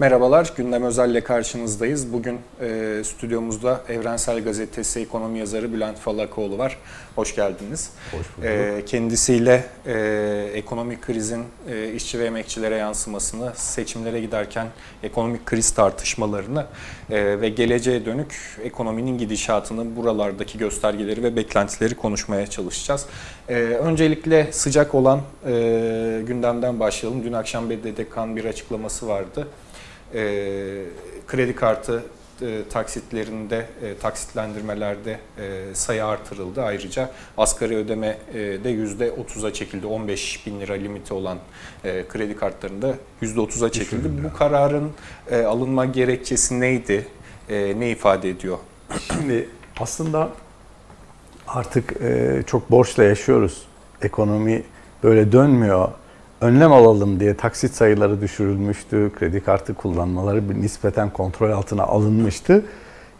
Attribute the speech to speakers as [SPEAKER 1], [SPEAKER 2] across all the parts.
[SPEAKER 1] Merhabalar, Gündem Özel'le karşınızdayız. Bugün e, stüdyomuzda Evrensel Gazetesi ekonomi yazarı Bülent Falakoğlu var. Hoş geldiniz.
[SPEAKER 2] Hoş bulduk.
[SPEAKER 1] E, kendisiyle e, ekonomik krizin e, işçi ve emekçilere yansımasını, seçimlere giderken ekonomik kriz tartışmalarını e, ve geleceğe dönük ekonominin gidişatını, buralardaki göstergeleri ve beklentileri konuşmaya çalışacağız. E, öncelikle sıcak olan e, gündemden başlayalım. Dün akşam BDDK'nın bir açıklaması vardı e, kredi kartı e, taksitlerinde, e, taksitlendirmelerde e, sayı artırıldı. Ayrıca asgari ödeme e, de %30'a çekildi. 15 bin lira limiti olan e, kredi kartlarında %30'a çekildi. Bu kararın e, alınma gerekçesi neydi? E, ne ifade ediyor?
[SPEAKER 2] Şimdi aslında artık e, çok borçla yaşıyoruz. Ekonomi böyle dönmüyor. Önlem alalım diye taksit sayıları düşürülmüştü. Kredi kartı kullanmaları bir nispeten kontrol altına alınmıştı.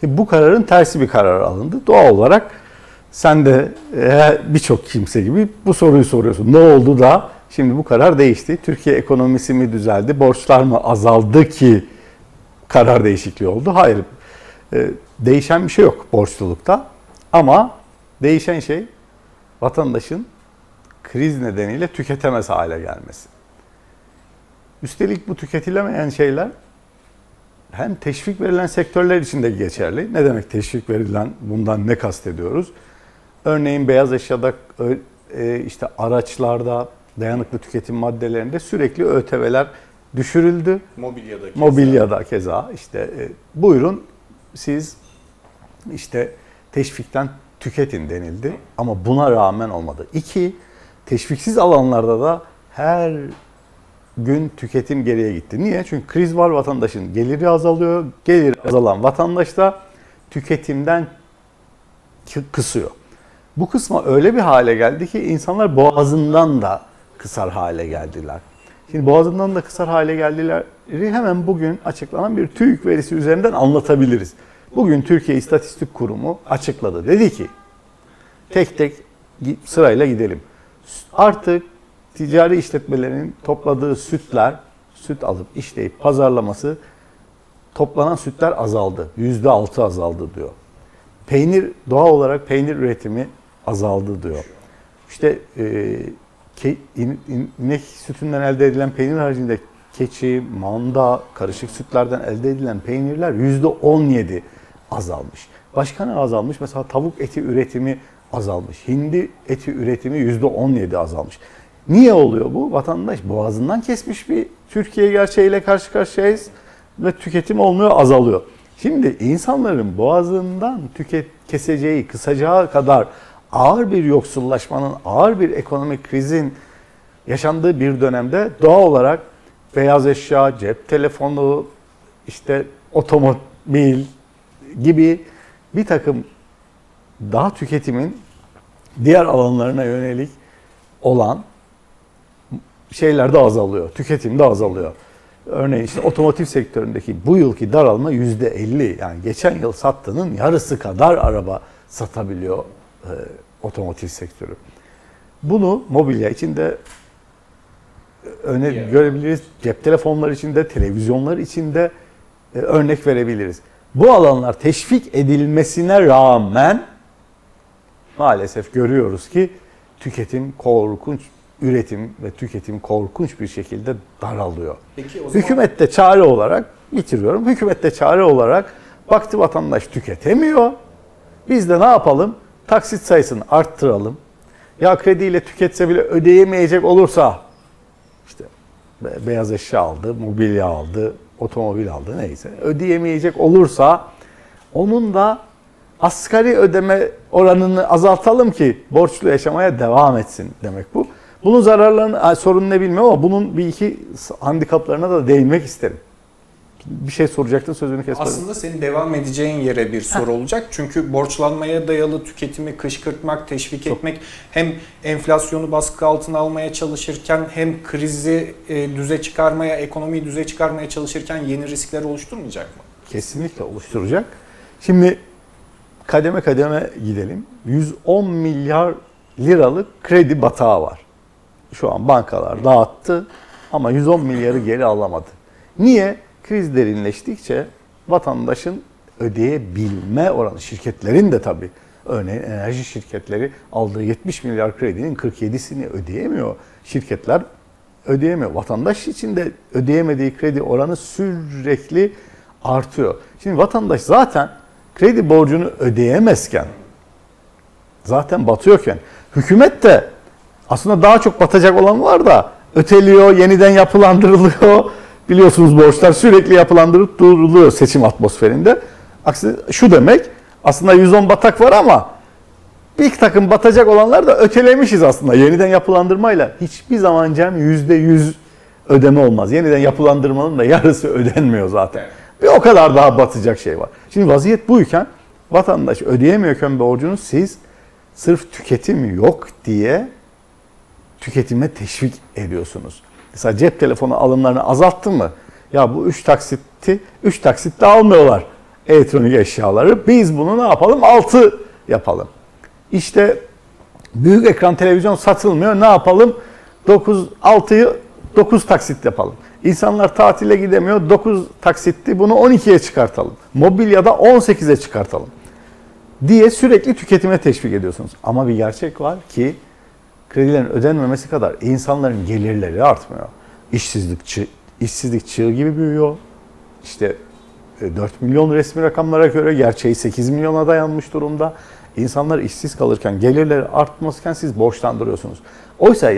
[SPEAKER 2] E, bu kararın tersi bir karar alındı. Doğal olarak sen de e, birçok kimse gibi bu soruyu soruyorsun. Ne oldu da şimdi bu karar değişti? Türkiye ekonomisi mi düzeldi? Borçlar mı azaldı ki karar değişikliği oldu? Hayır. E, değişen bir şey yok borçlulukta. Ama değişen şey vatandaşın kriz nedeniyle tüketemez hale gelmesi. Üstelik bu tüketilemeyen şeyler hem teşvik verilen sektörler için de geçerli. Ne demek teşvik verilen? Bundan ne kastediyoruz? Örneğin beyaz eşyada, e, işte araçlarda, dayanıklı tüketim maddelerinde sürekli ÖTV'ler düşürüldü.
[SPEAKER 1] Mobilyada keza.
[SPEAKER 2] Mobilyada keza işte e, buyurun siz işte teşvikten tüketin denildi ama buna rağmen olmadı. İki, teşviksiz alanlarda da her gün tüketim geriye gitti. Niye? Çünkü kriz var vatandaşın geliri azalıyor. Geliri azalan vatandaş da tüketimden kı- kısıyor. Bu kısma öyle bir hale geldi ki insanlar boğazından da kısar hale geldiler. Şimdi boğazından da kısar hale geldiler. Hemen bugün açıklanan bir TÜİK verisi üzerinden anlatabiliriz. Bugün Türkiye İstatistik Kurumu açıkladı. Dedi ki tek tek sırayla gidelim. Artık ticari işletmelerin topladığı sütler, süt alıp işleyip pazarlaması toplanan sütler azaldı. Yüzde altı azaldı diyor. Peynir doğal olarak peynir üretimi azaldı diyor. İşte e, ke, in- in- inek sütünden elde edilen peynir haricinde keçi, manda, karışık sütlerden elde edilen peynirler yüzde on yedi azalmış. Başka ne azalmış? Mesela tavuk eti üretimi azalmış. Hindi eti üretimi yüzde on yedi azalmış. Niye oluyor bu? Vatandaş boğazından kesmiş bir Türkiye gerçeğiyle karşı karşıyayız ve tüketim olmuyor, azalıyor. Şimdi insanların boğazından tüket keseceği, kısacağı kadar ağır bir yoksullaşmanın, ağır bir ekonomik krizin yaşandığı bir dönemde doğal olarak beyaz eşya, cep telefonu, işte otomobil gibi bir takım daha tüketimin diğer alanlarına yönelik olan şeyler de azalıyor. Tüketim de azalıyor. Örneğin işte otomotiv sektöründeki bu yılki daralma yüzde 50. Yani geçen yıl sattığının yarısı kadar araba satabiliyor e, otomotiv sektörü. Bunu mobilya içinde örnek
[SPEAKER 1] Diğer.
[SPEAKER 2] görebiliriz. Cep telefonları içinde, televizyonlar içinde e, örnek verebiliriz. Bu alanlar teşvik edilmesine rağmen maalesef görüyoruz ki tüketim korkunç, üretim ve tüketim korkunç bir şekilde daralıyor.
[SPEAKER 1] Peki o zaman
[SPEAKER 2] Hükümet de çare olarak bitiriyorum. Hükümet de çare olarak baktı vatandaş tüketemiyor. Biz de ne yapalım? Taksit sayısını arttıralım. Ya krediyle tüketse bile ödeyemeyecek olursa işte be- beyaz eşya aldı, mobilya aldı, otomobil aldı neyse. Ödeyemeyecek olursa onun da asgari ödeme oranını azaltalım ki borçlu yaşamaya devam etsin demek bu. Bunun zararlarını, sorun ne bilmiyorum ama bunun bir iki handikaplarına da değinmek isterim. Bir şey soracaktın sözünü kesmedim.
[SPEAKER 1] Aslında senin devam edeceğin yere bir soru olacak. Çünkü borçlanmaya dayalı tüketimi kışkırtmak, teşvik etmek hem enflasyonu baskı altına almaya çalışırken hem krizi e, düze çıkarmaya, ekonomiyi düze çıkarmaya çalışırken yeni riskler oluşturmayacak mı?
[SPEAKER 2] Kesinlikle oluşturacak. Şimdi kademe kademe gidelim. 110 milyar liralık kredi batağı var. Şu an bankalar dağıttı ama 110 milyarı geri alamadı. Niye? kriz derinleştikçe vatandaşın ödeyebilme oranı, şirketlerin de tabii örneğin enerji şirketleri aldığı 70 milyar kredinin 47'sini ödeyemiyor. Şirketler ödeyemiyor. Vatandaş için de ödeyemediği kredi oranı sürekli artıyor. Şimdi vatandaş zaten kredi borcunu ödeyemezken zaten batıyorken hükümet de aslında daha çok batacak olan var da öteliyor, yeniden yapılandırılıyor. Biliyorsunuz borçlar sürekli yapılandırıp duruluyor seçim atmosferinde. Aksine şu demek aslında 110 batak var ama bir takım batacak olanlar da ötelemişiz aslında. Yeniden yapılandırmayla hiçbir zaman Cem %100 ödeme olmaz. Yeniden yapılandırmanın da yarısı ödenmiyor zaten. Bir o kadar daha batacak şey var. Şimdi vaziyet buyken vatandaş ödeyemiyorken borcunu siz sırf tüketim yok diye tüketime teşvik ediyorsunuz. Mesela cep telefonu alımlarını azalttın mı? Ya bu 3 taksitti, 3 taksitle almıyorlar elektronik eşyaları. Biz bunu ne yapalım? 6 yapalım. İşte büyük ekran televizyon satılmıyor. Ne yapalım? 9 6'yı 9 taksit yapalım. İnsanlar tatile gidemiyor. 9 taksitti. Bunu 12'ye çıkartalım. Mobilyada 18'e çıkartalım. Diye sürekli tüketime teşvik ediyorsunuz. Ama bir gerçek var ki kredilerin ödenmemesi kadar insanların gelirleri artmıyor. İşsizlik, çı, işsizlik çığ gibi büyüyor. İşte 4 e, milyon resmi rakamlara göre gerçeği 8 milyona dayanmış durumda. İnsanlar işsiz kalırken, gelirleri artmazken siz borçlandırıyorsunuz. Oysa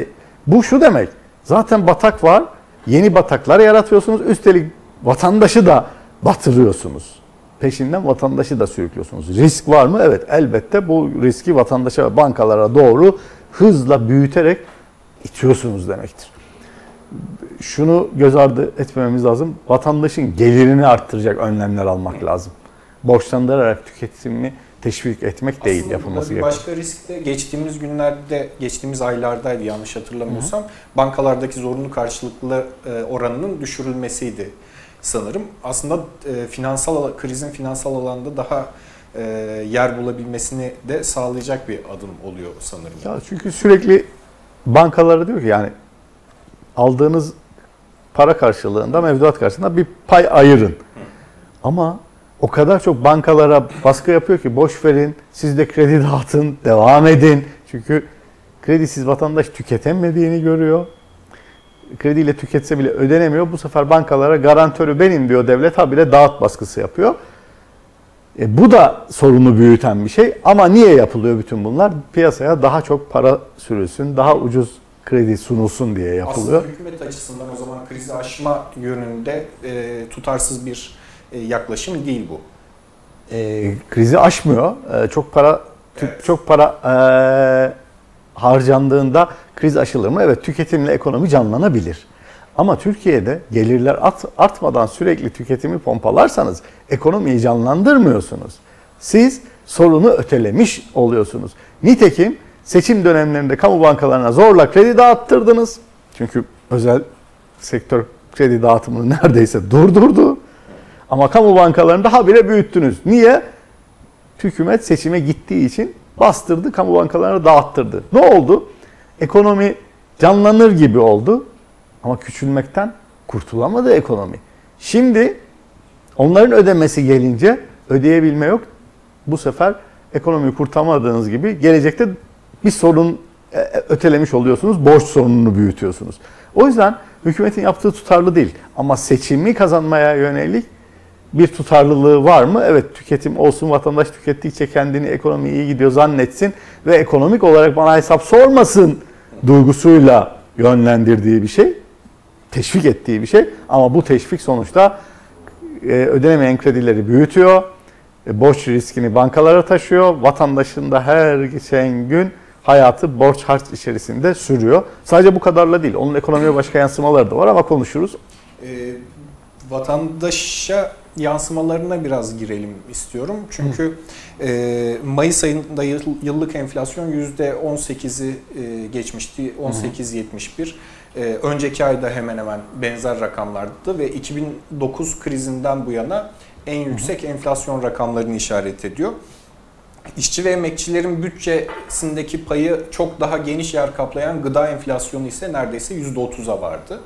[SPEAKER 2] bu şu demek, zaten batak var, yeni bataklar yaratıyorsunuz, üstelik vatandaşı da batırıyorsunuz. Peşinden vatandaşı da sürüklüyorsunuz. Risk var mı? Evet elbette bu riski vatandaşa ve bankalara doğru hızla büyüterek itiyorsunuz demektir. Şunu göz ardı etmememiz lazım. Vatandaşın gelirini arttıracak önlemler almak lazım. Borçlandırarak tüketimi teşvik etmek değil
[SPEAKER 1] Aslında
[SPEAKER 2] yapılması
[SPEAKER 1] burada bir
[SPEAKER 2] gereken.
[SPEAKER 1] Başka risk de geçtiğimiz günlerde, geçtiğimiz aylardaydı yanlış hatırlamıyorsam. Bankalardaki zorunlu karşılıklı e, oranının düşürülmesiydi sanırım. Aslında e, finansal krizin finansal alanda daha e, yer bulabilmesini de sağlayacak bir adım oluyor sanırım.
[SPEAKER 2] Ya çünkü sürekli bankalara diyor ki yani aldığınız para karşılığında, mevduat karşılığında bir pay ayırın. Ama o kadar çok bankalara baskı yapıyor ki boş verin, siz de kredi dağıtın, devam edin. Çünkü kredisiz vatandaş tüketemediğini görüyor. Krediyle tüketse bile ödenemiyor. Bu sefer bankalara garantörü benim diyor devlet habire dağıt baskısı yapıyor. E, bu da sorunu büyüten bir şey. Ama niye yapılıyor bütün bunlar? Piyasaya daha çok para sürülsün, daha ucuz kredi sunulsun diye yapılıyor.
[SPEAKER 1] Aslında hükümet açısından o zaman krizi aşma yönünde e, tutarsız bir yaklaşım değil bu.
[SPEAKER 2] E, krizi aşmıyor. E, çok para
[SPEAKER 1] Evet.
[SPEAKER 2] çok para e, harcandığında kriz aşılır mı? Evet, tüketimle ekonomi canlanabilir. Ama Türkiye'de gelirler art, artmadan sürekli tüketimi pompalarsanız ekonomiyi canlandırmıyorsunuz. Siz sorunu ötelemiş oluyorsunuz. Nitekim seçim dönemlerinde kamu bankalarına zorla kredi dağıttırdınız. Çünkü özel sektör kredi dağıtımını neredeyse durdurdu. Ama kamu bankalarında habire büyüttünüz. Niye? Hükümet seçime gittiği için bastırdı, kamu bankalarına dağıttırdı. Ne oldu? Ekonomi canlanır gibi oldu ama küçülmekten kurtulamadı ekonomi. Şimdi onların ödemesi gelince ödeyebilme yok. Bu sefer ekonomiyi kurtamadığınız gibi gelecekte bir sorun e, e, ötelemiş oluyorsunuz. Borç sorununu büyütüyorsunuz. O yüzden hükümetin yaptığı tutarlı değil. Ama seçimi kazanmaya yönelik bir tutarlılığı var mı? Evet tüketim olsun vatandaş tükettikçe kendini ekonomi iyi gidiyor zannetsin ve ekonomik olarak bana hesap sormasın duygusuyla yönlendirdiği bir şey. Teşvik ettiği bir şey ama bu teşvik sonuçta e, ödenemeyen kredileri büyütüyor. E, borç riskini bankalara taşıyor. Vatandaşın da her geçen gün hayatı borç harç içerisinde sürüyor. Sadece bu kadarla değil. Onun ekonomiye başka yansımaları da var ama konuşuruz.
[SPEAKER 1] E, vatandaşa yansımalarına biraz girelim istiyorum. Çünkü e, Mayıs ayında yıl- yıllık enflasyon %18'i e, geçmişti. 18.71. E, önceki ayda hemen hemen benzer rakamlardı ve 2009 krizinden bu yana en yüksek enflasyon rakamlarını işaret ediyor. İşçi ve emekçilerin bütçesindeki payı çok daha geniş yer kaplayan gıda enflasyonu ise neredeyse %30'a vardı.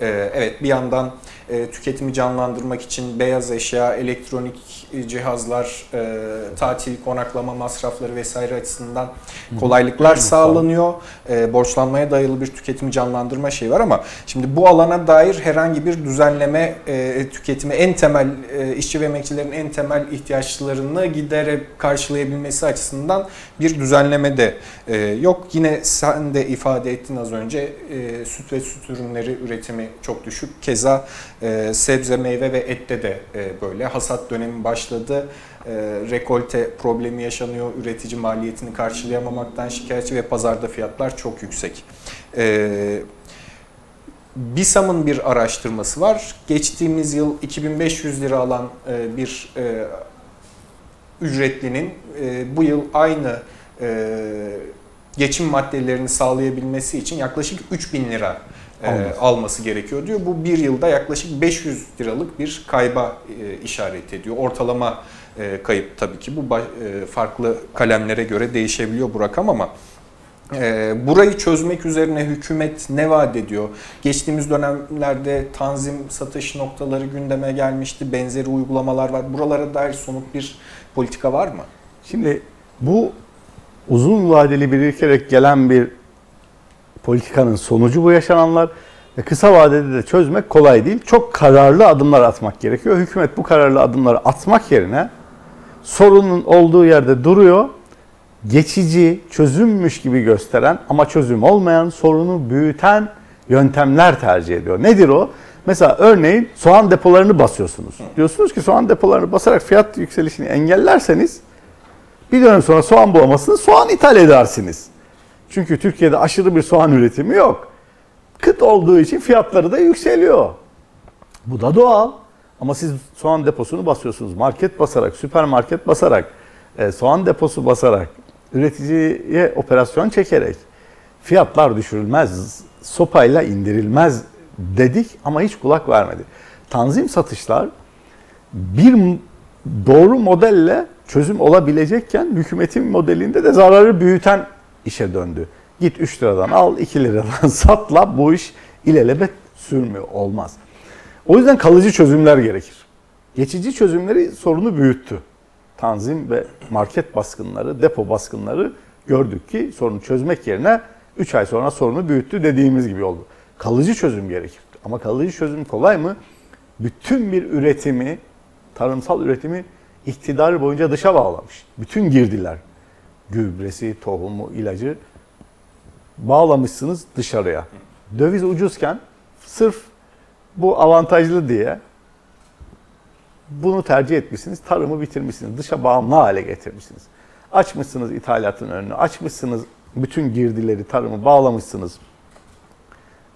[SPEAKER 1] Ee, evet bir yandan e, tüketimi canlandırmak için beyaz eşya, elektronik cihazlar, e, tatil, konaklama masrafları vesaire açısından kolaylıklar sağlanıyor. E, borçlanmaya dayalı bir tüketimi canlandırma şeyi var ama şimdi bu alana dair herhangi bir düzenleme tüketimi en temel işçi ve emekçilerin en temel ihtiyaçlarını giderek karşılayabilmesi açısından bir düzenleme de yok. Yine sen de ifade ettin az önce süt ve süt ürünleri üretimi çok düşük. Keza e, sebze, meyve ve ette de e, böyle. Hasat dönemi başladı. E, rekolte problemi yaşanıyor. Üretici maliyetini karşılayamamaktan şikayetçi ve pazarda fiyatlar çok yüksek. E, BİSAM'ın bir araştırması var. Geçtiğimiz yıl 2500 lira alan e, bir e, ücretlinin e, bu yıl aynı geçim maddelerini sağlayabilmesi için yaklaşık 3000 lira e,
[SPEAKER 2] Alması.
[SPEAKER 1] alması gerekiyor diyor. Bu bir yılda yaklaşık 500 liralık bir kayba e, işaret ediyor. Ortalama e, kayıp tabii ki bu e, farklı kalemlere göre değişebiliyor bu rakam ama e, burayı çözmek üzerine hükümet ne vaat ediyor? Geçtiğimiz dönemlerde tanzim satış noktaları gündeme gelmişti. Benzeri uygulamalar var. Buralara dair somut bir politika var mı?
[SPEAKER 2] Şimdi bu uzun vadeli birikerek gelen bir politikanın sonucu bu yaşananlar ve kısa vadede de çözmek kolay değil. Çok kararlı adımlar atmak gerekiyor. Hükümet bu kararlı adımları atmak yerine sorunun olduğu yerde duruyor. Geçici, çözümmüş gibi gösteren ama çözüm olmayan, sorunu büyüten yöntemler tercih ediyor. Nedir o? Mesela örneğin soğan depolarını basıyorsunuz. Diyorsunuz ki soğan depolarını basarak fiyat yükselişini engellerseniz bir dönem sonra soğan bulamazsınız, soğan ithal edersiniz. Çünkü Türkiye'de aşırı bir soğan üretimi yok. Kıt olduğu için fiyatları da yükseliyor. Bu da doğal. Ama siz soğan deposunu basıyorsunuz. Market basarak, süpermarket basarak, e, soğan deposu basarak, üreticiye operasyon çekerek fiyatlar düşürülmez, sopayla indirilmez dedik ama hiç kulak vermedi. Tanzim satışlar bir doğru modelle çözüm olabilecekken hükümetin modelinde de zararı büyüten işe döndü. Git 3 liradan al, 2 liradan satla bu iş ilelebet sürmüyor, olmaz. O yüzden kalıcı çözümler gerekir. Geçici çözümleri sorunu büyüttü. Tanzim ve market baskınları, depo baskınları gördük ki sorunu çözmek yerine 3 ay sonra sorunu büyüttü dediğimiz gibi oldu. Kalıcı çözüm gerekir. Ama kalıcı çözüm kolay mı? Bütün bir üretimi, tarımsal üretimi iktidar boyunca dışa bağlamış. Bütün girdiler. Gübresi, tohumu, ilacı bağlamışsınız dışarıya. Döviz ucuzken sırf bu avantajlı diye bunu tercih etmişsiniz. Tarımı bitirmişsiniz. Dışa bağımlı hale getirmişsiniz. Açmışsınız ithalatın önünü. Açmışsınız bütün girdileri, tarımı bağlamışsınız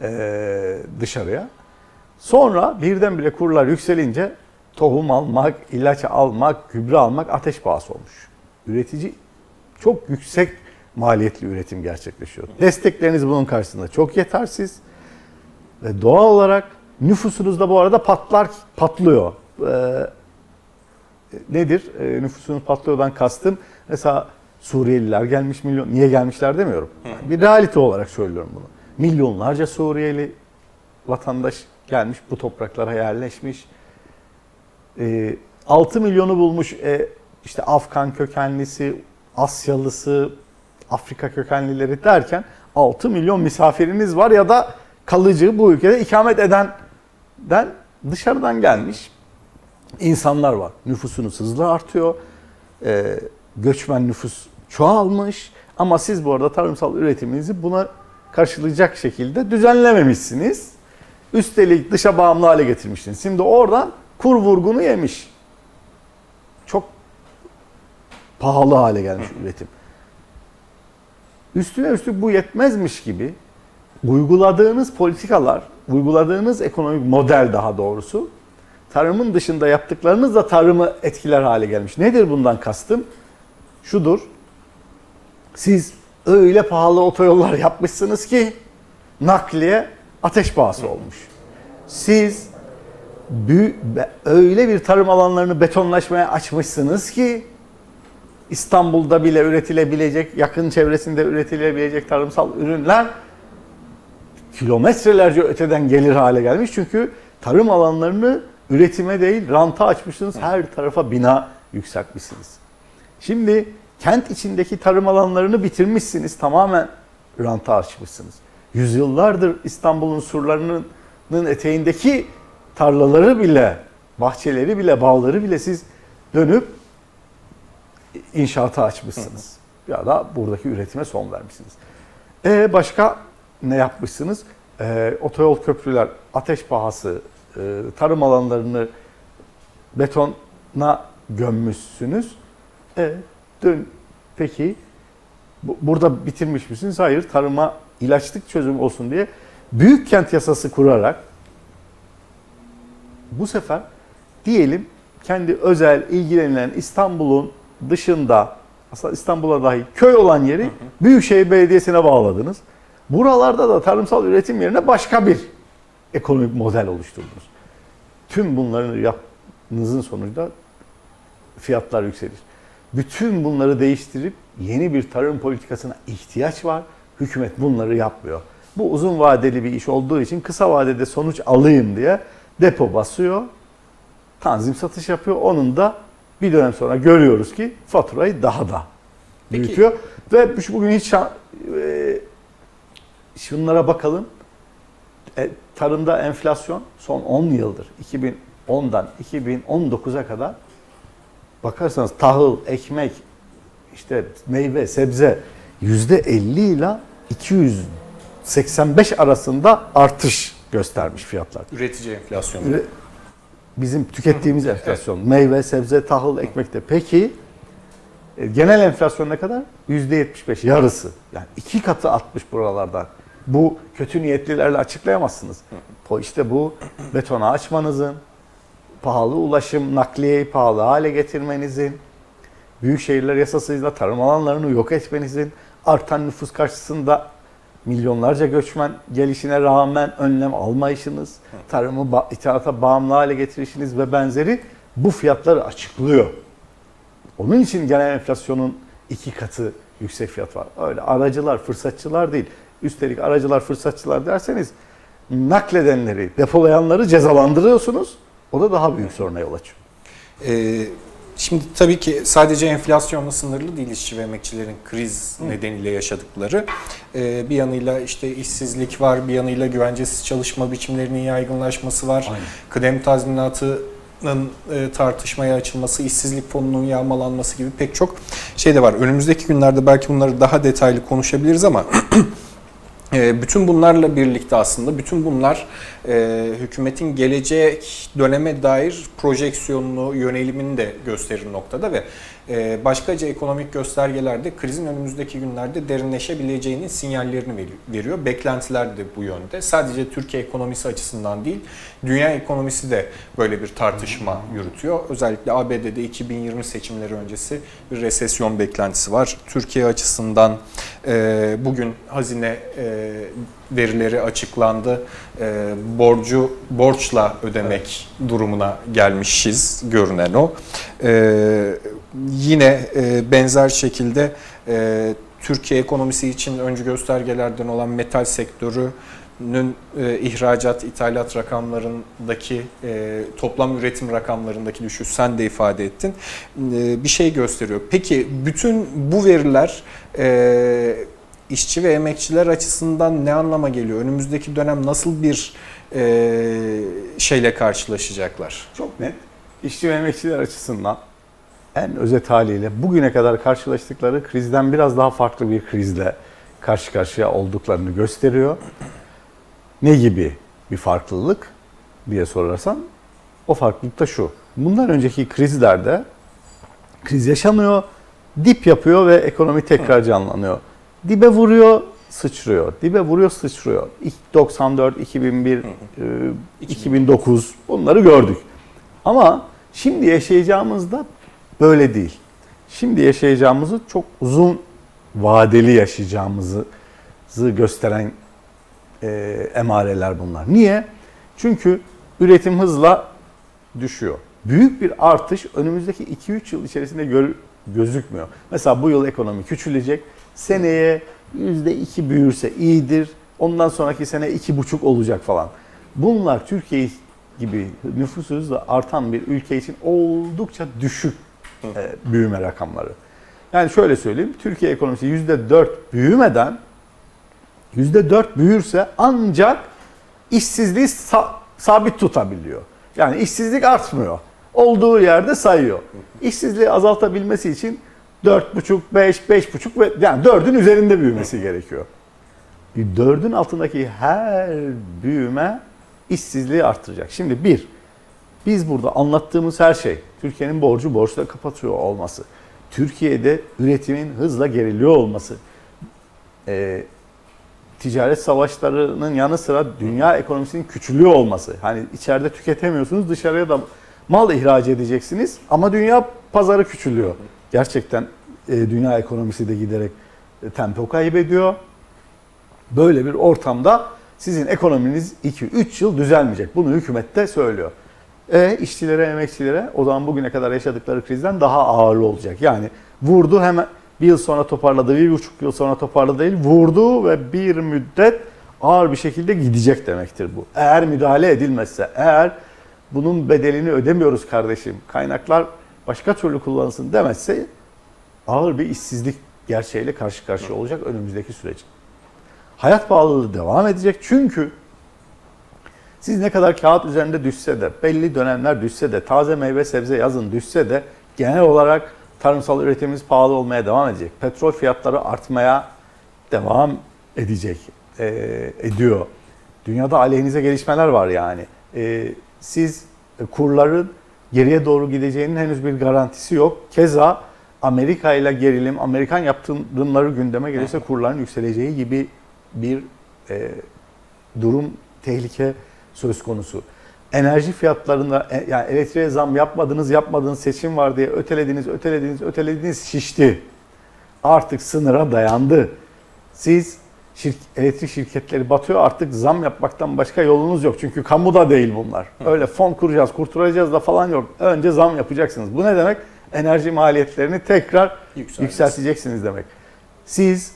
[SPEAKER 2] eee, dışarıya. Sonra birdenbire kurlar yükselince tohum almak, ilaç almak, gübre almak ateş pahası olmuş. Üretici çok yüksek maliyetli üretim gerçekleşiyor. Destekleriniz bunun karşısında çok yetersiz. Ve doğal olarak nüfusunuz da bu arada patlar patlıyor. Ee, nedir? Ee, nüfusunuz patlıyordan kastım. Mesela Suriyeliler gelmiş milyon. Niye gelmişler demiyorum. Bir realite olarak söylüyorum bunu. Milyonlarca Suriyeli vatandaş gelmiş bu topraklara yerleşmiş. Ee, 6 milyonu bulmuş e, işte Afgan kökenlisi, Asyalısı, Afrika kökenlileri derken 6 milyon misafiriniz var ya da kalıcı bu ülkede ikamet edenden dışarıdan gelmiş insanlar var. Nüfusunuz hızlı artıyor. Ee, göçmen nüfus çoğalmış. Ama siz bu arada tarımsal üretiminizi buna karşılayacak şekilde düzenlememişsiniz. Üstelik dışa bağımlı hale getirmişsiniz. Şimdi oradan kur vurgunu yemiş. Çok pahalı hale gelmiş üretim. Üstüne üstlük bu yetmezmiş gibi uyguladığınız politikalar, uyguladığınız ekonomik model daha doğrusu tarımın dışında yaptıklarınız da tarımı etkiler hale gelmiş. Nedir bundan kastım? Şudur. Siz öyle pahalı otoyollar yapmışsınız ki nakliye ateş pahası olmuş. Siz öyle bir tarım alanlarını betonlaşmaya açmışsınız ki İstanbul'da bile üretilebilecek, yakın çevresinde üretilebilecek tarımsal ürünler kilometrelerce öteden gelir hale gelmiş. Çünkü tarım alanlarını üretime değil ranta açmışsınız. Her tarafa bina yükseltmişsiniz. Şimdi kent içindeki tarım alanlarını bitirmişsiniz. Tamamen ranta açmışsınız. Yüzyıllardır İstanbul'un surlarının eteğindeki tarlaları bile, bahçeleri bile, bağları bile siz dönüp inşaata açmışsınız. Ya da buradaki üretime son vermişsiniz. E başka ne yapmışsınız? E, otoyol köprüler, ateş pahası, e, tarım alanlarını betona gömmüşsünüz. E dön peki bu- burada bitirmiş misiniz? Hayır. Tarıma ilaçlık çözüm olsun diye büyük kent yasası kurarak bu sefer diyelim kendi özel ilgilenilen İstanbul'un dışında aslında İstanbul'a dahi köy olan yeri Büyükşehir Belediyesi'ne bağladınız. Buralarda da tarımsal üretim yerine başka bir ekonomik model oluşturdunuz. Tüm bunların yaptığınızın sonucunda fiyatlar yükselir. Bütün bunları değiştirip yeni bir tarım politikasına ihtiyaç var. Hükümet bunları yapmıyor. Bu uzun vadeli bir iş olduğu için kısa vadede sonuç alayım diye depo basıyor. Tanzim satış yapıyor. Onun da bir dönem sonra görüyoruz ki faturayı daha da
[SPEAKER 1] Peki.
[SPEAKER 2] büyütüyor. Ve bugün hiç şan- e, şunlara bakalım. E, tarımda enflasyon son 10 yıldır 2010'dan 2019'a kadar bakarsanız tahıl, ekmek, işte meyve, sebze %50 ile 285 arasında artış göstermiş fiyatlar.
[SPEAKER 1] Üretici enflasyonu.
[SPEAKER 2] Üre- Bizim tükettiğimiz enflasyon. Meyve, sebze, tahıl, ekmekte. Peki e, genel enflasyon ne kadar? %75 yarısı. Yani iki katı atmış buralardan. Bu kötü niyetlilerle açıklayamazsınız. İşte bu betona açmanızın, pahalı ulaşım, nakliyeyi pahalı hale getirmenizin, büyük şehirler yasasıyla tarım alanlarını yok etmenizin, artan nüfus karşısında milyonlarca göçmen gelişine rağmen önlem almayışınız, tarımı ba- ithalata bağımlı hale getirişiniz ve benzeri bu fiyatları açıklıyor. Onun için genel enflasyonun iki katı yüksek fiyat var. Öyle aracılar, fırsatçılar değil. Üstelik aracılar, fırsatçılar derseniz nakledenleri, depolayanları cezalandırıyorsunuz. O da daha büyük soruna yol açıyor.
[SPEAKER 1] Ee, şimdi tabii ki sadece enflasyonla sınırlı değil işçi ve emekçilerin kriz nedeniyle yaşadıkları. Ee, bir yanıyla işte işsizlik var, bir yanıyla güvencesiz çalışma biçimlerinin yaygınlaşması var.
[SPEAKER 2] Aynen.
[SPEAKER 1] Kıdem tazminatının e, tartışmaya açılması, işsizlik fonunun yağmalanması gibi pek çok şey de var. Önümüzdeki günlerde belki bunları daha detaylı konuşabiliriz ama Bütün bunlarla birlikte aslında bütün bunlar e, hükümetin gelecek döneme dair projeksiyonunu, yönelimini de gösterir noktada ve e, başkaca ekonomik göstergeler de krizin önümüzdeki günlerde derinleşebileceğinin sinyallerini veri- veriyor. Beklentiler de bu yönde. Sadece Türkiye ekonomisi açısından değil, dünya ekonomisi de böyle bir tartışma yürütüyor. Özellikle ABD'de 2020 seçimleri öncesi bir resesyon beklentisi var. Türkiye açısından e, bugün hazine e, verileri açıklandı. E, borcu borçla ödemek durumuna gelmişiz görünen o. E, yine e, benzer şekilde e, Türkiye ekonomisi için öncü göstergelerden olan metal sektörünün e, ihracat, ithalat rakamlarındaki e, toplam üretim rakamlarındaki düşüş sen de ifade ettin. E, bir şey gösteriyor. Peki bütün bu veriler e, işçi ve emekçiler açısından ne anlama geliyor? Önümüzdeki dönem nasıl bir e, şeyle karşılaşacaklar?
[SPEAKER 2] Çok net. İşçi ve emekçiler açısından en özet haliyle bugüne kadar karşılaştıkları krizden biraz daha farklı bir krizle karşı karşıya olduklarını gösteriyor. Ne gibi bir farklılık diye sorarsan o farklılık da şu. Bundan önceki krizlerde kriz yaşanıyor, dip yapıyor ve ekonomi tekrar canlanıyor. Dibe vuruyor, sıçrıyor. Dibe vuruyor, sıçrıyor. İlk 94, 2001, e, 2009 bunları gördük. Ama şimdi yaşayacağımızda böyle değil. Şimdi yaşayacağımızı çok uzun vadeli yaşayacağımızı gösteren e, emareler bunlar. Niye? Çünkü üretim hızla düşüyor. Büyük bir artış önümüzdeki 2-3 yıl içerisinde gör- gözükmüyor. Mesela bu yıl ekonomi küçülecek. Seneye %2 büyürse iyidir. Ondan sonraki sene iki buçuk olacak falan. Bunlar Türkiye gibi nüfusu hızla artan bir ülke için oldukça düşük e, büyüme rakamları. Yani şöyle söyleyeyim, Türkiye ekonomisi yüzde dört büyümeden yüzde dört büyürse ancak işsizliği sa- sabit tutabiliyor. Yani işsizlik artmıyor. Olduğu yerde sayıyor. İşsizliği azaltabilmesi için 4,5, 5, 5,5 ve yani 4'ün üzerinde büyümesi gerekiyor. 4'ün altındaki her büyüme işsizliği arttıracak. Şimdi bir, biz burada anlattığımız her şey Türkiye'nin borcu borçla kapatıyor olması, Türkiye'de üretimin hızla geriliyor olması, e, ticaret savaşlarının yanı sıra dünya ekonomisinin küçülüyor olması. Hani içeride tüketemiyorsunuz dışarıya da mal ihraç edeceksiniz ama dünya pazarı küçülüyor. Gerçekten e, dünya ekonomisi de giderek e, tempo kaybediyor. Böyle bir ortamda sizin ekonominiz 2-3 yıl düzelmeyecek. Bunu hükümet de söylüyor. E işçilere, emekçilere o zaman bugüne kadar yaşadıkları krizden daha ağırlı olacak. Yani vurdu hemen bir yıl sonra toparladı, bir buçuk yıl sonra toparladı değil, vurdu ve bir müddet ağır bir şekilde gidecek demektir bu. Eğer müdahale edilmezse, eğer bunun bedelini ödemiyoruz kardeşim, kaynaklar başka türlü kullanılsın demezse ağır bir işsizlik gerçeğiyle karşı karşıya olacak önümüzdeki süreç. Hayat pahalılığı devam edecek çünkü siz ne kadar kağıt üzerinde düşse de, belli dönemler düşse de, taze meyve sebze yazın düşse de genel olarak tarımsal üretimimiz pahalı olmaya devam edecek. Petrol fiyatları artmaya devam edecek, e, ediyor. Dünyada aleyhinize gelişmeler var yani. E, siz kurların geriye doğru gideceğinin henüz bir garantisi yok. Keza Amerika ile gerilim, Amerikan yaptırımları gündeme gelirse kurların yükseleceği gibi bir e, durum, tehlike söz konusu. Enerji fiyatlarında e, yani elektriğe zam yapmadınız, yapmadınız, seçim var diye ötelediniz, ötelediniz, ötelediniz, şişti. Artık sınıra dayandı. Siz şirk, elektrik şirketleri batıyor artık zam yapmaktan başka yolunuz yok. Çünkü kamuda değil bunlar. Öyle fon kuracağız, kurtaracağız da falan yok. Önce zam yapacaksınız. Bu ne demek? Enerji maliyetlerini tekrar yükselteceksiniz demek. Siz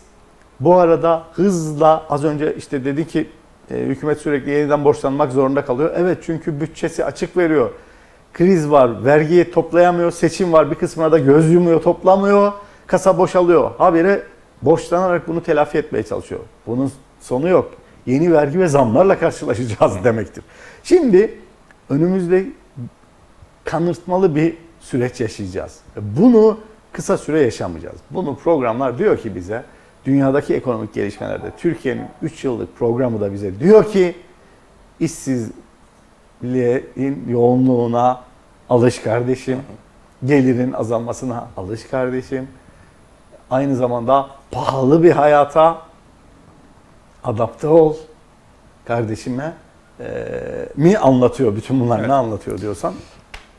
[SPEAKER 2] bu arada hızla az önce işte dedi ki e, hükümet sürekli yeniden borçlanmak zorunda kalıyor. Evet çünkü bütçesi açık veriyor. Kriz var, vergiyi toplayamıyor, seçim var bir kısmına da göz yumuyor, toplamıyor, kasa boşalıyor. Habire borçlanarak bunu telafi etmeye çalışıyor. Bunun sonu yok. Yeni vergi ve zamlarla karşılaşacağız demektir. Şimdi önümüzde kanırtmalı bir süreç yaşayacağız. Bunu kısa süre yaşamayacağız. Bunu programlar diyor ki bize dünyadaki ekonomik gelişmelerde Türkiye'nin 3 yıllık programı da bize diyor ki işsizliğin yoğunluğuna alış kardeşim. Gelirin azalmasına alış kardeşim. Aynı zamanda pahalı bir hayata adapte ol kardeşime e, mi anlatıyor bütün bunlar
[SPEAKER 1] Evet.
[SPEAKER 2] ne anlatıyor diyorsan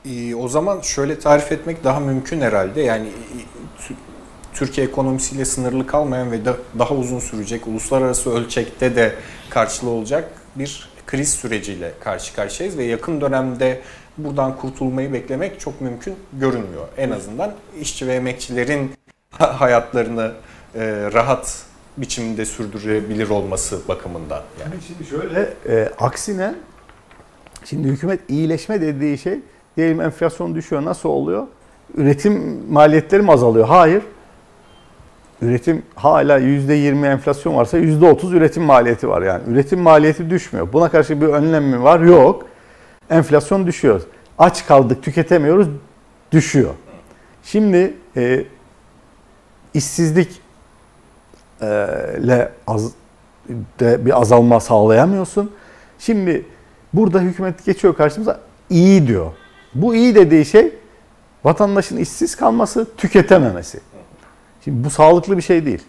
[SPEAKER 1] Ee, O zaman şöyle tarif etmek daha mümkün herhalde. Yani Türkiye ekonomisiyle sınırlı kalmayan ve da- daha uzun sürecek, uluslararası ölçekte de karşılığı olacak bir kriz süreciyle karşı karşıyayız ve yakın dönemde buradan kurtulmayı beklemek çok mümkün görünmüyor. En azından işçi ve emekçilerin ha- hayatlarını e, rahat biçimde sürdürebilir olması bakımından. Yani
[SPEAKER 2] şimdi şöyle e, aksine şimdi hükümet iyileşme dediği şey diyelim enflasyon düşüyor nasıl oluyor? Üretim maliyetleri mi azalıyor? Hayır. Üretim hala %20 enflasyon varsa %30 üretim maliyeti var yani. Üretim maliyeti düşmüyor. Buna karşı bir önlem mi var? Yok. Enflasyon düşüyor. Aç kaldık, tüketemiyoruz, düşüyor. Şimdi e, işsizlik e, az, de bir azalma sağlayamıyorsun. Şimdi burada hükümet geçiyor karşımıza iyi diyor. Bu iyi dediği şey vatandaşın işsiz kalması, tüketememesi. Şimdi bu sağlıklı bir şey değil.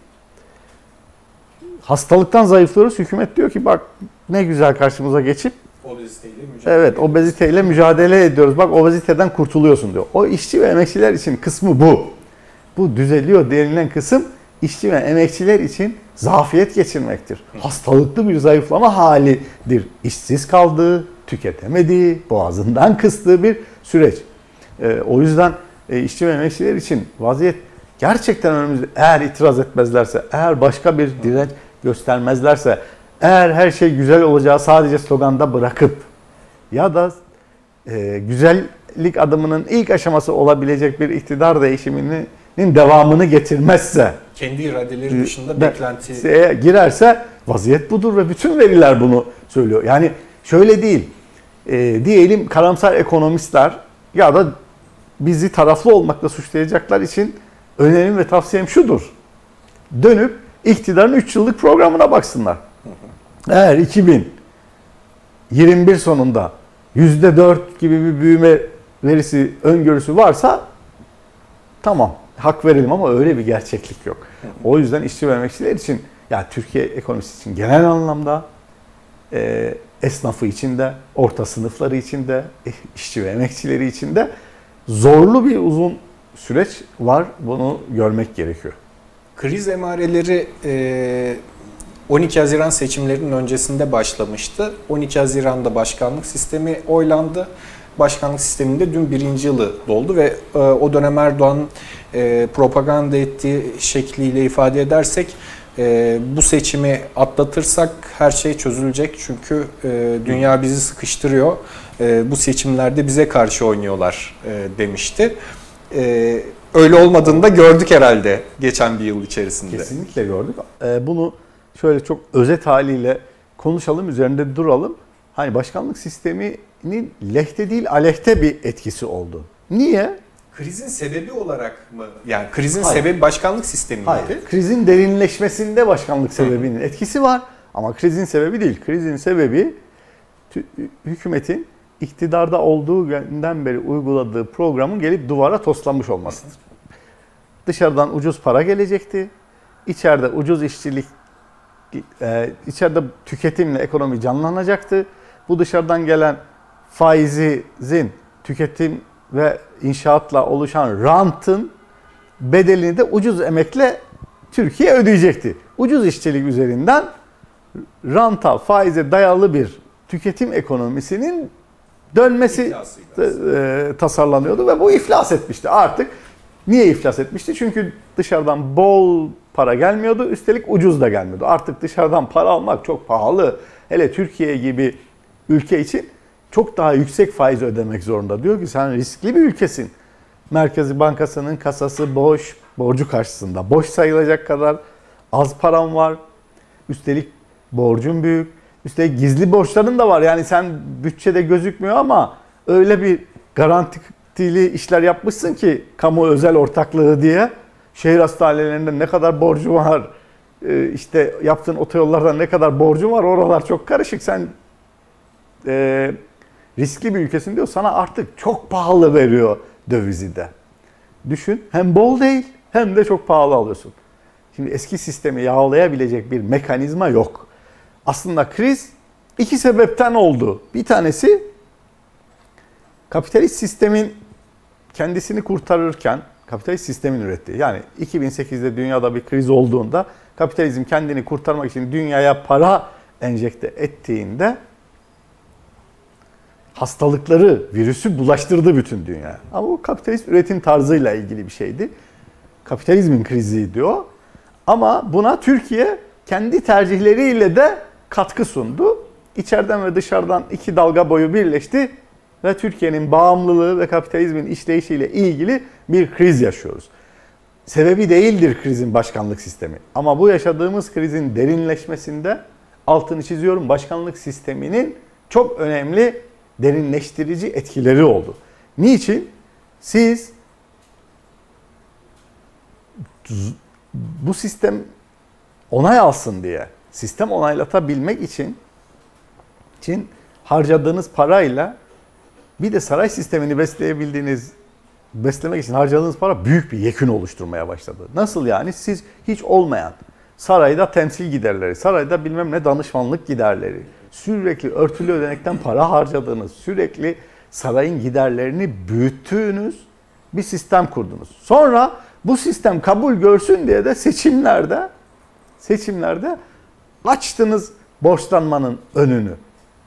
[SPEAKER 2] Hastalıktan zayıflıyoruz. Hükümet diyor ki bak ne güzel karşımıza geçip
[SPEAKER 1] Obeziteyle mücadele
[SPEAKER 2] evet obeziteyle mücadele ediyoruz. Bak obeziteden kurtuluyorsun diyor. O işçi ve emekçiler için kısmı bu. Bu düzeliyor denilen kısım işçi ve emekçiler için zafiyet geçirmektir. Hastalıklı bir zayıflama halidir. İşsiz kaldığı, tüketemediği, boğazından kıstığı bir süreç. Ee, o yüzden e, işçi ve emekçiler için vaziyet gerçekten önümüzde eğer itiraz etmezlerse, eğer başka bir direnç göstermezlerse, eğer her şey güzel olacağı sadece sloganda bırakıp ya da e, güzellik adımının ilk aşaması olabilecek bir iktidar değişiminin devamını getirmezse
[SPEAKER 1] Kendi iradeleri dışında
[SPEAKER 2] be-
[SPEAKER 1] beklenti
[SPEAKER 2] girerse vaziyet budur ve bütün veriler bunu söylüyor. Yani şöyle değil. e, diyelim karamsar ekonomistler ya da bizi taraflı olmakla suçlayacaklar için önerim ve tavsiyem şudur. Dönüp iktidarın 3 yıllık programına baksınlar. Eğer 2021 sonunda %4 gibi bir büyüme verisi öngörüsü varsa tamam hak verelim ama öyle bir gerçeklik yok. O yüzden işçi ve emekçiler için yani Türkiye ekonomisi için genel anlamda e, esnafı için de, orta sınıfları için de, e, işçi ve emekçileri için de zorlu bir uzun süreç var. Bunu görmek gerekiyor.
[SPEAKER 1] Kriz emareleri e, 12 Haziran seçimlerinin öncesinde başlamıştı. 12 Haziran'da başkanlık sistemi oylandı. Başkanlık sisteminde dün birinci yılı doldu ve e, o dönem Erdoğan'ın e, propaganda ettiği şekliyle ifade edersek e, bu seçimi atlatırsak her şey çözülecek. Çünkü e, dünya bizi sıkıştırıyor. E, bu seçimlerde bize karşı oynuyorlar e, demişti. E, öyle olmadığını da gördük herhalde geçen bir yıl içerisinde.
[SPEAKER 2] Kesinlikle gördük. Ee, bunu şöyle çok özet haliyle konuşalım, üzerinde duralım. Hani başkanlık sisteminin lehte değil aleyhte bir etkisi oldu. Niye?
[SPEAKER 1] Krizin sebebi olarak mı? Yani krizin
[SPEAKER 2] Hayır.
[SPEAKER 1] sebebi başkanlık sistemi miydi?
[SPEAKER 2] Hayır. Krizin derinleşmesinde başkanlık sebebinin etkisi var. Ama krizin sebebi değil. Krizin sebebi hükümetin iktidarda olduğu günden beri uyguladığı programın gelip duvara toslanmış olmasıdır. Dışarıdan ucuz para gelecekti. İçeride ucuz işçilik, e, içeride tüketimle ekonomi canlanacaktı. Bu dışarıdan gelen faizin tüketim ve inşaatla oluşan rantın bedelini de ucuz emekle Türkiye ödeyecekti. Ucuz işçilik üzerinden ranta, faize dayalı bir tüketim ekonomisinin dönmesi e, tasarlanıyordu ve bu iflas etmişti. Artık niye iflas etmişti? Çünkü dışarıdan bol para gelmiyordu, üstelik ucuz da gelmiyordu. Artık dışarıdan para almak çok pahalı. Hele Türkiye gibi ülke için çok daha yüksek faiz ödemek zorunda. Diyor ki sen riskli bir ülkesin. Merkezi Bankası'nın kasası boş, borcu karşısında. Boş sayılacak kadar az param var. Üstelik borcun büyük. Üstelik gizli borçların da var. Yani sen bütçede gözükmüyor ama öyle bir garantili işler yapmışsın ki kamu özel ortaklığı diye. Şehir hastanelerinde ne kadar borcu var, e, işte yaptığın otoyollarda ne kadar borcu var oralar çok karışık. Sen e, riskli bir ülkesin diyor sana artık çok pahalı veriyor dövizi de. Düşün hem bol değil hem de çok pahalı alıyorsun. Şimdi eski sistemi yağlayabilecek bir mekanizma yok. Aslında kriz iki sebepten oldu. Bir tanesi kapitalist sistemin kendisini kurtarırken kapitalist sistemin ürettiği. Yani 2008'de dünyada bir kriz olduğunda kapitalizm kendini kurtarmak için dünyaya para enjekte ettiğinde hastalıkları, virüsü bulaştırdı bütün dünya. Ama bu kapitalist üretim tarzıyla ilgili bir şeydi. Kapitalizmin krizi diyor. Ama buna Türkiye kendi tercihleriyle de katkı sundu. İçeriden ve dışarıdan iki dalga boyu birleşti ve Türkiye'nin bağımlılığı ve kapitalizmin işleyişiyle ilgili bir kriz yaşıyoruz. Sebebi değildir krizin başkanlık sistemi. Ama bu yaşadığımız krizin derinleşmesinde altını çiziyorum başkanlık sisteminin çok önemli derinleştirici etkileri oldu. Niçin? Siz bu sistem onay alsın diye, sistem onaylatabilmek için için harcadığınız parayla bir de saray sistemini besleyebildiğiniz, beslemek için harcadığınız para büyük bir yekün oluşturmaya başladı. Nasıl yani? Siz hiç olmayan sarayda temsil giderleri, sarayda bilmem ne danışmanlık giderleri, sürekli örtülü ödenekten para harcadığınız, sürekli sarayın giderlerini büyüttüğünüz bir sistem kurdunuz. Sonra bu sistem kabul görsün diye de seçimlerde seçimlerde açtınız borçlanmanın önünü.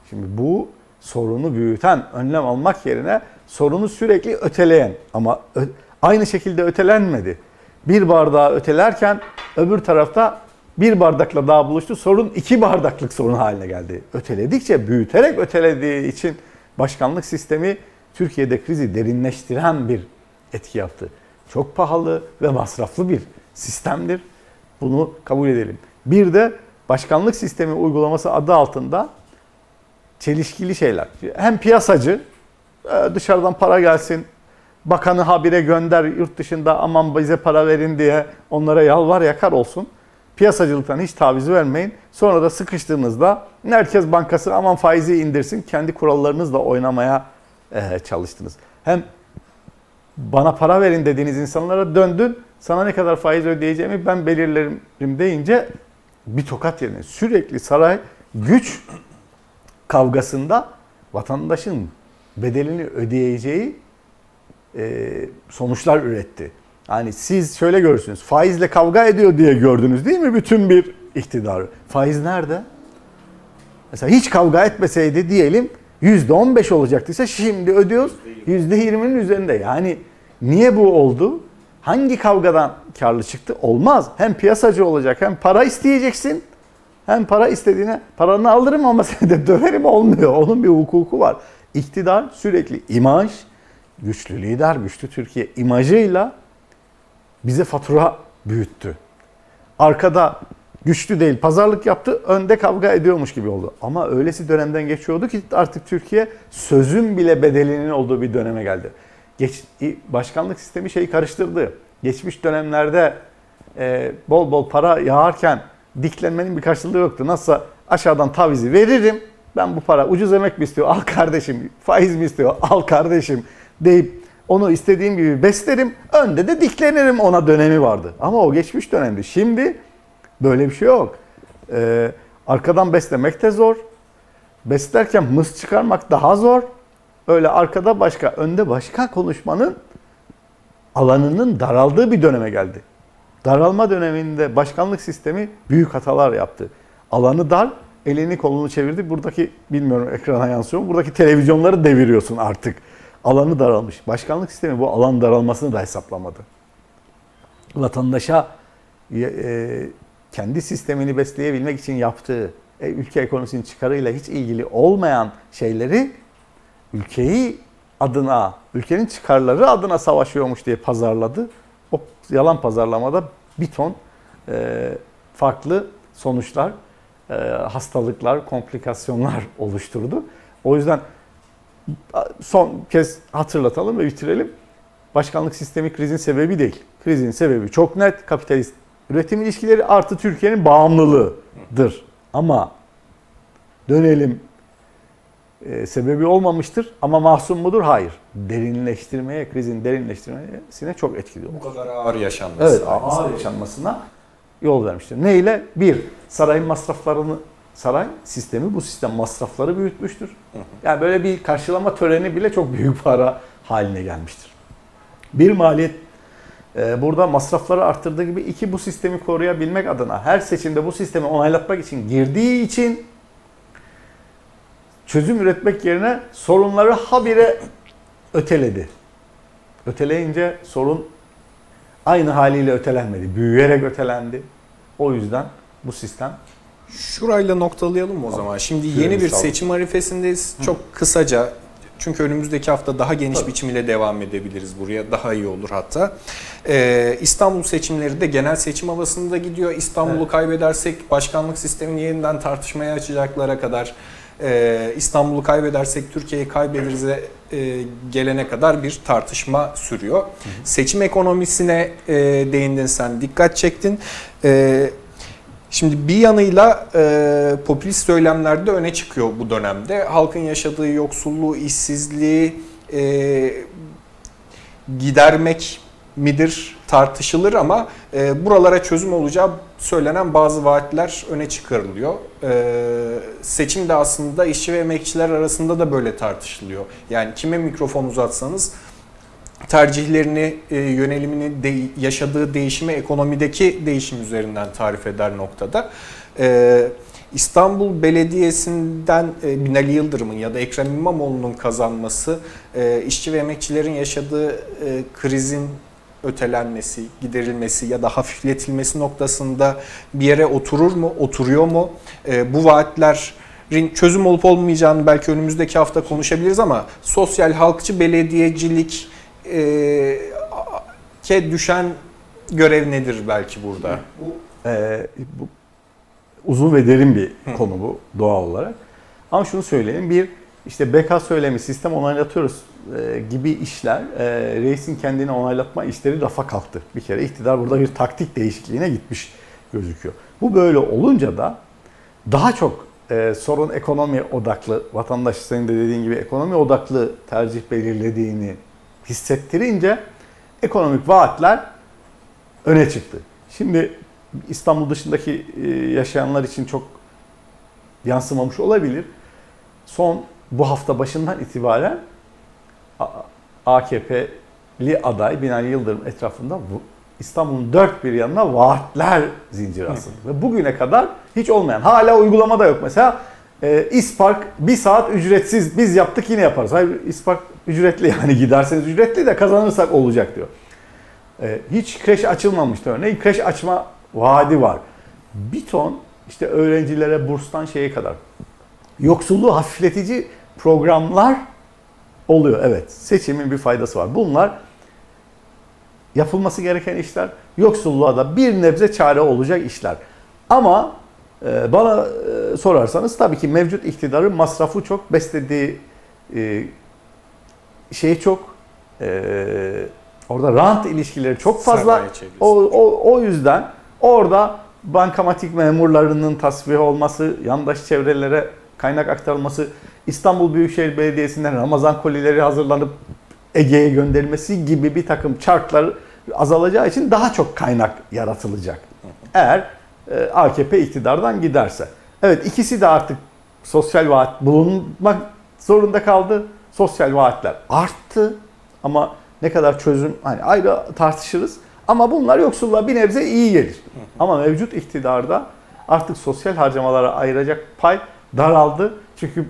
[SPEAKER 2] Şimdi bu sorunu büyüten, önlem almak yerine sorunu sürekli öteleyen ama aynı şekilde ötelenmedi. Bir bardağı ötelerken öbür tarafta bir bardakla daha buluştu. Sorun iki bardaklık sorun haline geldi. Öteledikçe, büyüterek ötelediği için başkanlık sistemi Türkiye'de krizi derinleştiren bir etki yaptı. Çok pahalı ve masraflı bir sistemdir. Bunu kabul edelim. Bir de başkanlık sistemi uygulaması adı altında çelişkili şeyler. Hem piyasacı, e, dışarıdan para gelsin, bakanı habire gönder yurt dışında aman bize para verin diye onlara yalvar yakar olsun. Piyasacılıktan hiç taviz vermeyin. Sonra da sıkıştığınızda Merkez Bankası aman faizi indirsin. Kendi kurallarınızla oynamaya e, çalıştınız. Hem bana para verin dediğiniz insanlara döndün. Sana ne kadar faiz ödeyeceğimi ben belirlerim deyince bir tokat yerine sürekli saray güç kavgasında vatandaşın bedelini ödeyeceği e, sonuçlar üretti. Yani siz şöyle görürsünüz. Faizle kavga ediyor diye gördünüz değil mi bütün bir iktidarı? Faiz nerede? Mesela hiç kavga etmeseydi diyelim %15 olacaktıysa şimdi ödüyoruz %20'nin üzerinde. Yani niye bu oldu? Hangi kavgadan karlı çıktı? Olmaz. Hem piyasacı olacak hem para isteyeceksin. Hem para istediğine paranı alırım ama seni de döverim olmuyor. Onun bir hukuku var. İktidar sürekli imaj, güçlü lider, güçlü Türkiye imajıyla bize fatura büyüttü. Arkada güçlü değil pazarlık yaptı, önde kavga ediyormuş gibi oldu. Ama öylesi dönemden geçiyordu ki artık Türkiye sözün bile bedelinin olduğu bir döneme geldi. Geç, başkanlık sistemi şeyi karıştırdı. Geçmiş dönemlerde e, bol bol para yağarken diklenmenin bir karşılığı yoktu. Nasılsa aşağıdan tavizi veririm. Ben bu para ucuz emek mi istiyor? Al kardeşim. Faiz mi istiyor? Al kardeşim deyip onu istediğim gibi beslerim. Önde de diklenirim ona dönemi vardı. Ama o geçmiş dönemdi. Şimdi böyle bir şey yok. Ee, arkadan beslemek de zor. Beslerken mıs çıkarmak daha zor. Öyle arkada başka, önde başka konuşmanın alanının daraldığı bir döneme geldi. Daralma döneminde başkanlık sistemi büyük hatalar yaptı. Alanı dar, elini kolunu çevirdi. Buradaki bilmiyorum ekrana yansıyor mu? Buradaki televizyonları deviriyorsun artık. Alanı daralmış. Başkanlık sistemi bu alan daralmasını da hesaplamadı. Vatandaşa e, kendi sistemini besleyebilmek için yaptığı e, ülke ekonomisinin çıkarıyla hiç ilgili olmayan şeyleri ülkeyi adına, ülkenin çıkarları adına savaşıyormuş diye pazarladı. O yalan pazarlamada bir ton e, farklı sonuçlar, e, hastalıklar, komplikasyonlar oluşturdu. O yüzden son kez hatırlatalım ve bitirelim. Başkanlık sistemi krizin sebebi değil. Krizin sebebi çok net. Kapitalist üretim ilişkileri artı Türkiye'nin bağımlılığıdır. Ama dönelim e, sebebi olmamıştır ama mahzun mudur? Hayır. Derinleştirmeye, krizin derinleştirmesine çok etkili olmuş.
[SPEAKER 1] Bu kadar ağır yaşanması.
[SPEAKER 2] Evet, ağır yaşanmasına yol vermiştir. Ne ile? Bir, sarayın masraflarını saray sistemi bu sistem masrafları büyütmüştür. Yani böyle bir karşılama töreni bile çok büyük para haline gelmiştir. Bir maliyet e, burada masrafları arttırdığı gibi iki bu sistemi koruyabilmek adına her seçimde bu sistemi onaylatmak için girdiği için çözüm üretmek yerine sorunları habire öteledi. Öteleyince sorun aynı haliyle ötelenmedi. Büyüyerek ötelendi. O yüzden bu sistem
[SPEAKER 1] Şurayla noktalayalım mı o zaman? Şimdi yeni bir seçim arifesindeyiz. Çok kısaca çünkü önümüzdeki hafta daha geniş
[SPEAKER 2] Tabii.
[SPEAKER 1] biçimiyle devam edebiliriz buraya. Daha iyi olur hatta. Ee, İstanbul seçimleri de genel seçim havasında gidiyor. İstanbul'u
[SPEAKER 2] Evet.
[SPEAKER 1] kaybedersek başkanlık sistemini yeniden tartışmaya açacaklara kadar e, İstanbul'u kaybedersek Türkiye'yi kaybederize e, gelene kadar bir tartışma sürüyor. Seçim ekonomisine e, değindin sen, dikkat çektin. E, Şimdi bir yanıyla e, popülist söylemler de öne çıkıyor bu dönemde. Halkın yaşadığı yoksulluğu, işsizliği e, gidermek midir tartışılır ama e, buralara çözüm olacağı söylenen bazı vaatler öne çıkarılıyor. E, seçim de aslında işçi ve emekçiler arasında da böyle tartışılıyor. Yani kime mikrofon uzatsanız tercihlerini, e, yönelimini, de, yaşadığı değişimi ekonomideki değişim üzerinden tarif eder noktada. E, İstanbul Belediyesi'nden e, Binali Yıldırım'ın ya da Ekrem İmamoğlu'nun kazanması, e, işçi ve emekçilerin yaşadığı e, krizin ötelenmesi, giderilmesi ya da hafifletilmesi noktasında bir yere oturur mu, oturuyor mu? E, bu vaatlerin çözüm olup olmayacağını belki önümüzdeki hafta konuşabiliriz ama sosyal halkçı belediyecilik e, ke düşen görev nedir belki burada?
[SPEAKER 2] Ee, bu uzun ve derin bir konu bu doğal olarak. Ama şunu söyleyeyim. Bir işte BK söylemi, sistem onaylatıyoruz e, gibi işler, e, reisin kendini onaylatma işleri rafa kalktı. Bir kere iktidar burada bir taktik değişikliğine gitmiş gözüküyor. Bu böyle olunca da daha çok e, sorun ekonomi odaklı, vatandaş senin de dediğin gibi ekonomi odaklı tercih belirlediğini hissettirince ekonomik vaatler öne çıktı. Şimdi İstanbul dışındaki e, yaşayanlar için çok yansımamış olabilir. Son bu hafta başından itibaren AKP'li aday Binali Yıldırım etrafında bu İstanbul'un dört bir yanına vaatler zinciri asıldı. Ve bugüne kadar hiç olmayan, hala uygulamada yok. Mesela e, İspark bir saat ücretsiz biz yaptık yine yaparız. Hayır İspark ücretli yani giderseniz ücretli de kazanırsak olacak diyor. E, hiç kreş açılmamıştı örneğin. Kreş açma vaadi var. Bir ton işte öğrencilere burstan şeye kadar yoksulluğu hafifletici programlar oluyor. Evet seçimin bir faydası var. Bunlar yapılması gereken işler. Yoksulluğa da bir nebze çare olacak işler. Ama e, bana e, sorarsanız tabii ki mevcut iktidarın masrafı çok, beslediği e, şey çok, e, orada rant ilişkileri çok fazla. O, o, o yüzden orada bankamatik memurlarının tasfiye olması, yandaş çevrelere kaynak aktarılması, İstanbul Büyükşehir Belediyesi'nden Ramazan kolileri hazırlanıp Ege'ye gönderilmesi gibi bir takım çarklar azalacağı için daha çok kaynak yaratılacak. Eğer e, AKP iktidardan giderse. Evet ikisi de artık sosyal vaat bulunmak zorunda kaldı. Sosyal vaatler arttı ama ne kadar çözüm hani ayrı tartışırız. Ama bunlar yoksulluğa bir nebze iyi gelir. Ama mevcut iktidarda artık sosyal harcamalara ayıracak pay daraldı. Çünkü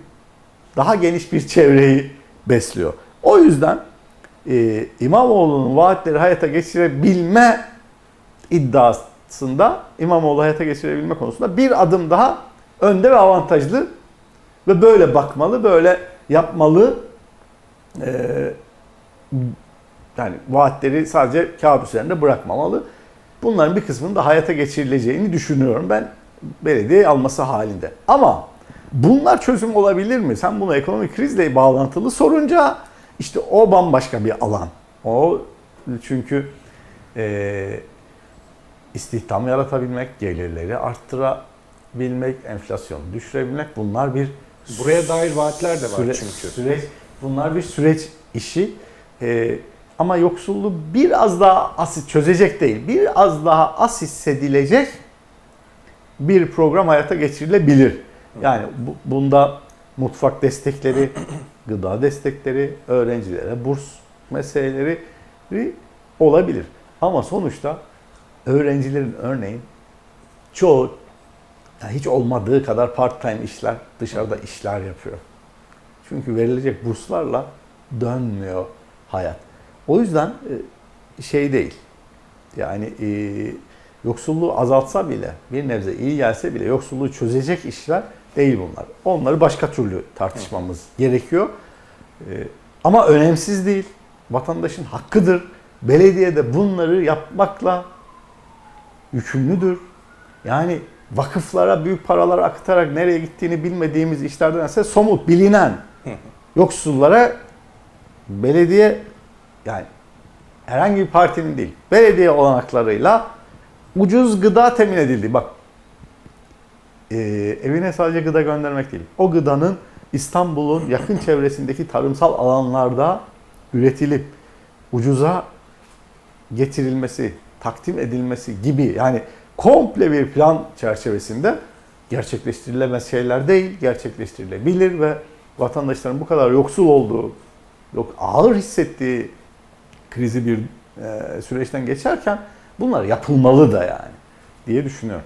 [SPEAKER 2] daha geniş bir çevreyi besliyor. O yüzden e, İmamoğlu'nun vaatleri hayata geçirebilme iddiasında İmamoğlu hayata geçirebilme konusunda bir adım daha önde ve avantajlı ve böyle bakmalı, böyle yapmalı. E, yani vaatleri sadece kağıt üzerinde bırakmamalı. Bunların bir kısmının da hayata geçirileceğini düşünüyorum ben belediye alması halinde. Ama bunlar çözüm olabilir mi? Sen bunu ekonomik krizle bağlantılı sorunca işte o bambaşka bir alan. O çünkü e, istihdam yaratabilmek, gelirleri arttırabilmek, enflasyonu düşürebilmek bunlar bir
[SPEAKER 1] Buraya dair vaatler de var
[SPEAKER 2] süre-
[SPEAKER 1] çünkü.
[SPEAKER 2] Süreç, bunlar bir süreç işi. Ee, ama yoksulluğu biraz daha az çözecek değil, biraz daha az hissedilecek bir program hayata geçirilebilir. Yani bu- bunda mutfak destekleri, gıda destekleri, öğrencilere burs meseleleri olabilir. Ama sonuçta öğrencilerin örneğin çoğu yani hiç olmadığı kadar part time işler, dışarıda işler yapıyor. Çünkü verilecek burslarla dönmüyor hayat. O yüzden e, şey değil. Yani e, yoksulluğu azaltsa bile, bir nebze iyi gelse bile yoksulluğu çözecek işler değil bunlar. Onları başka türlü tartışmamız gerekiyor. E, ama önemsiz değil. Vatandaşın hakkıdır. Belediye de bunları yapmakla yükümlüdür. Yani vakıflara büyük paralar akıtarak nereye gittiğini bilmediğimiz işlerdense somut, bilinen yoksullara belediye yani herhangi bir partinin değil, belediye olanaklarıyla ucuz gıda temin edildi. Bak e, evine sadece gıda göndermek değil. O gıdanın İstanbul'un yakın çevresindeki tarımsal alanlarda üretilip ucuza getirilmesi, takdim edilmesi gibi yani komple bir plan çerçevesinde gerçekleştirilemez şeyler değil, gerçekleştirilebilir ve vatandaşların bu kadar yoksul olduğu, yok ağır hissettiği krizi bir e, süreçten geçerken bunlar yapılmalı da yani diye düşünüyorum.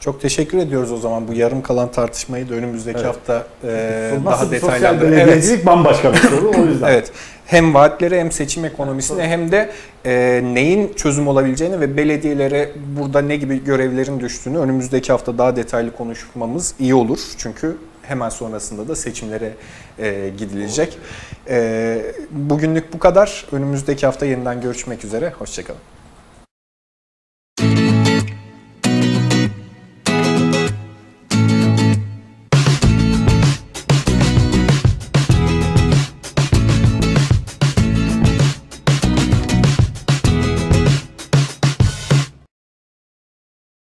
[SPEAKER 1] Çok teşekkür ediyoruz o zaman bu yarım kalan tartışmayı da önümüzdeki
[SPEAKER 2] Evet.
[SPEAKER 1] hafta e, daha
[SPEAKER 2] bir sosyal belediyecilik bambaşka bir soru o yüzden.
[SPEAKER 1] Evet. hem vaatleri hem seçim ekonomisini hem de e, neyin çözüm olabileceğini ve belediyelere burada ne gibi görevlerin düştüğünü önümüzdeki hafta daha detaylı konuşmamız iyi olur. Çünkü hemen sonrasında da seçimlere e, gidilecek. E, bugünlük bu kadar. Önümüzdeki hafta yeniden görüşmek üzere. Hoşçakalın.